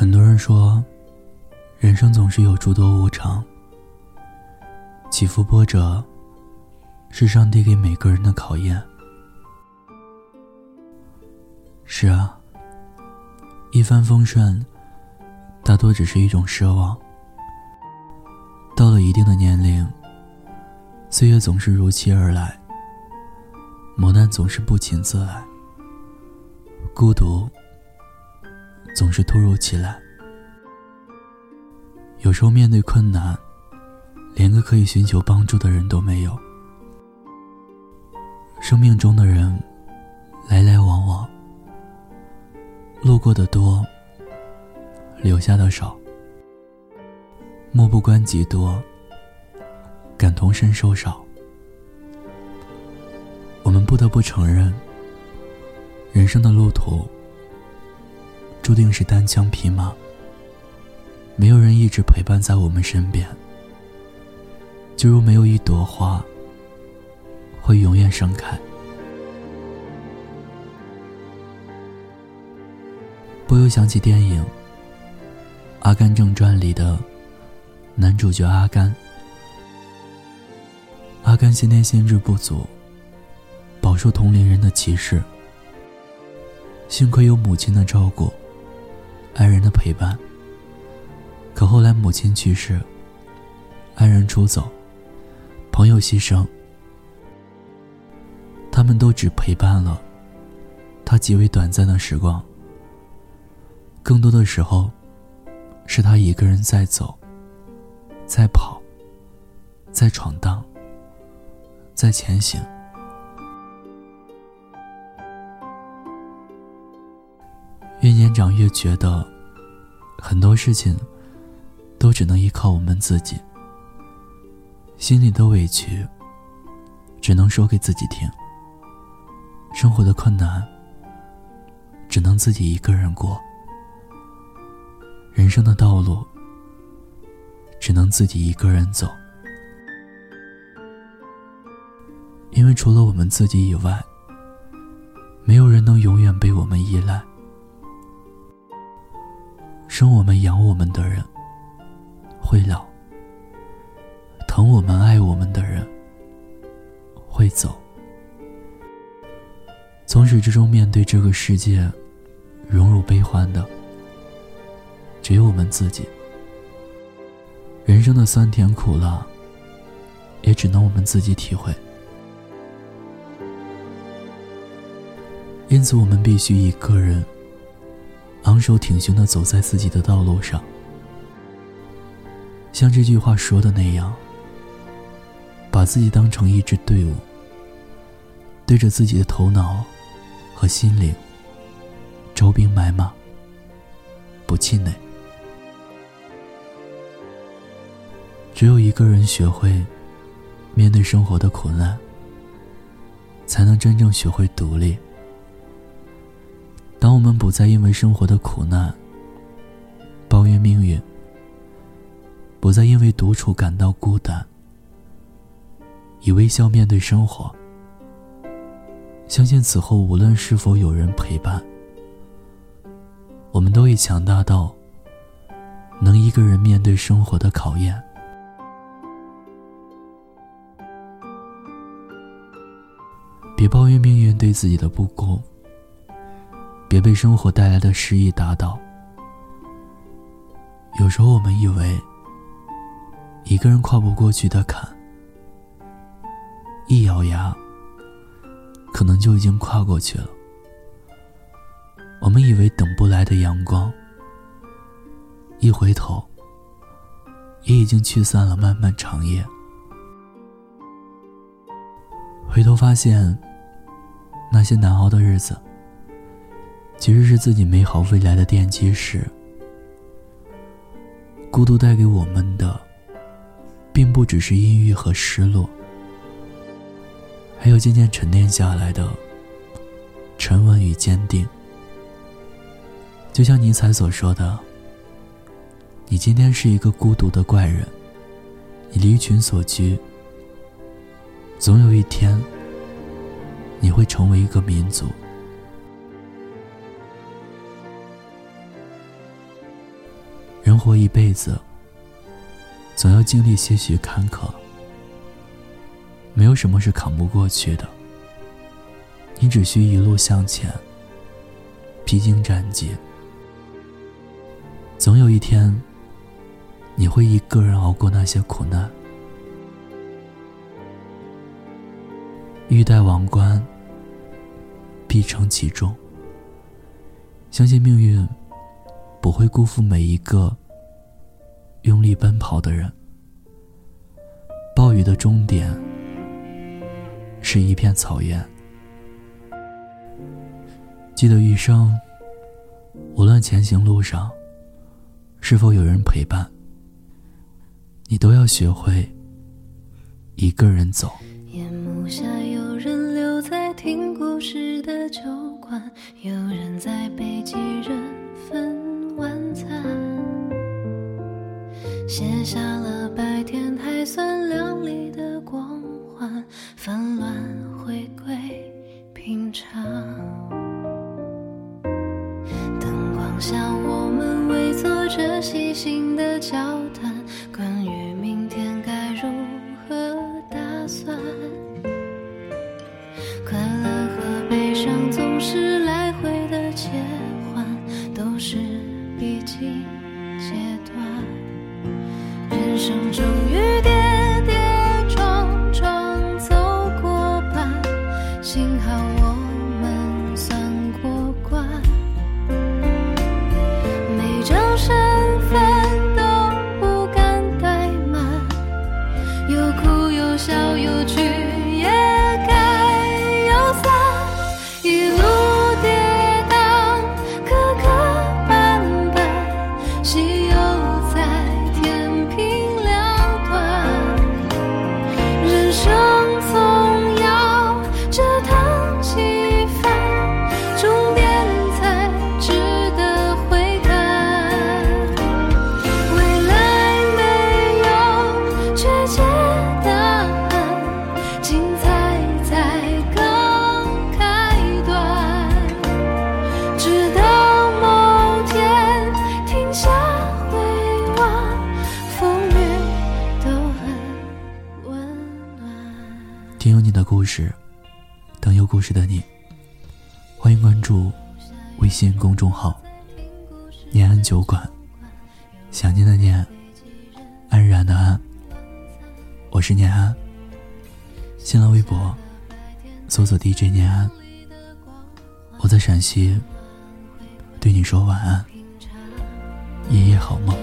很多人说，人生总是有诸多无常，起伏波折，是上帝给每个人的考验。是啊，一帆风顺，大多只是一种奢望。到了一定的年龄，岁月总是如期而来，磨难总是不请自来，孤独。总是突如其来，有时候面对困难，连个可以寻求帮助的人都没有。生命中的人来来往往，路过的多，留下的少。漠不关己多，感同身受少。我们不得不承认，人生的路途。注定是单枪匹马，没有人一直陪伴在我们身边，就如没有一朵花会永远盛开。不由想起电影《阿甘正传》里的男主角阿甘。阿甘先天心智不足，饱受同龄人的歧视，幸亏有母亲的照顾。爱人的陪伴。可后来母亲去世，爱人出走，朋友牺牲，他们都只陪伴了他极为短暂的时光。更多的时候，是他一个人在走，在跑，在闯荡，在前行。越年长越觉得，很多事情都只能依靠我们自己。心里的委屈，只能说给自己听；生活的困难，只能自己一个人过；人生的道路，只能自己一个人走。因为除了我们自己以外，没有人能永远被我们依赖。生我们养我们的人会老，疼我们爱我们的人会走。从始至终面对这个世界，荣辱悲欢的只有我们自己。人生的酸甜苦辣，也只能我们自己体会。因此，我们必须一个人。昂首挺胸的走在自己的道路上，像这句话说的那样，把自己当成一支队伍，对着自己的头脑和心灵，招兵买马，不气馁。只有一个人学会面对生活的苦难，才能真正学会独立。不再因为生活的苦难抱怨命运，不再因为独处感到孤单，以微笑面对生活，相信此后无论是否有人陪伴，我们都已强大到能一个人面对生活的考验。别抱怨命运对自己的不公。别被生活带来的失意打倒。有时候我们以为，一个人跨不过去的坎，一咬牙，可能就已经跨过去了。我们以为等不来的阳光，一回头，也已经驱散了漫漫长夜。回头发现，那些难熬的日子。其实是自己美好未来的奠基石。孤独带给我们的，并不只是阴郁和失落，还有渐渐沉淀下来的沉稳与坚定。就像尼采所说的：“你今天是一个孤独的怪人，你离群所居，总有一天，你会成为一个民族。”活一辈子，总要经历些许坎坷。没有什么是扛不过去的，你只需一路向前，披荆斩棘。总有一天，你会一个人熬过那些苦难。欲戴王冠，必承其重。相信命运不会辜负每一个力奔跑的人。暴雨的终点是一片草原。记得余生，无论前行路上是否有人陪伴，你都要学会一个人走。夜幕下有人留在听故事的酒馆，有人在北极人卸下了白天还算亮丽的光环，纷乱回归平常。灯光下，我们围坐着细心的交谈，关于明天该如何打算。快乐和悲伤总是来回的切换，都是必经。人生有你的故事，等有故事的你。欢迎关注微信公众号“念安酒馆”，想念的念，安然的安。我是念安。新浪微博搜索 DJ 念安。我在陕西，对你说晚安，一夜好梦。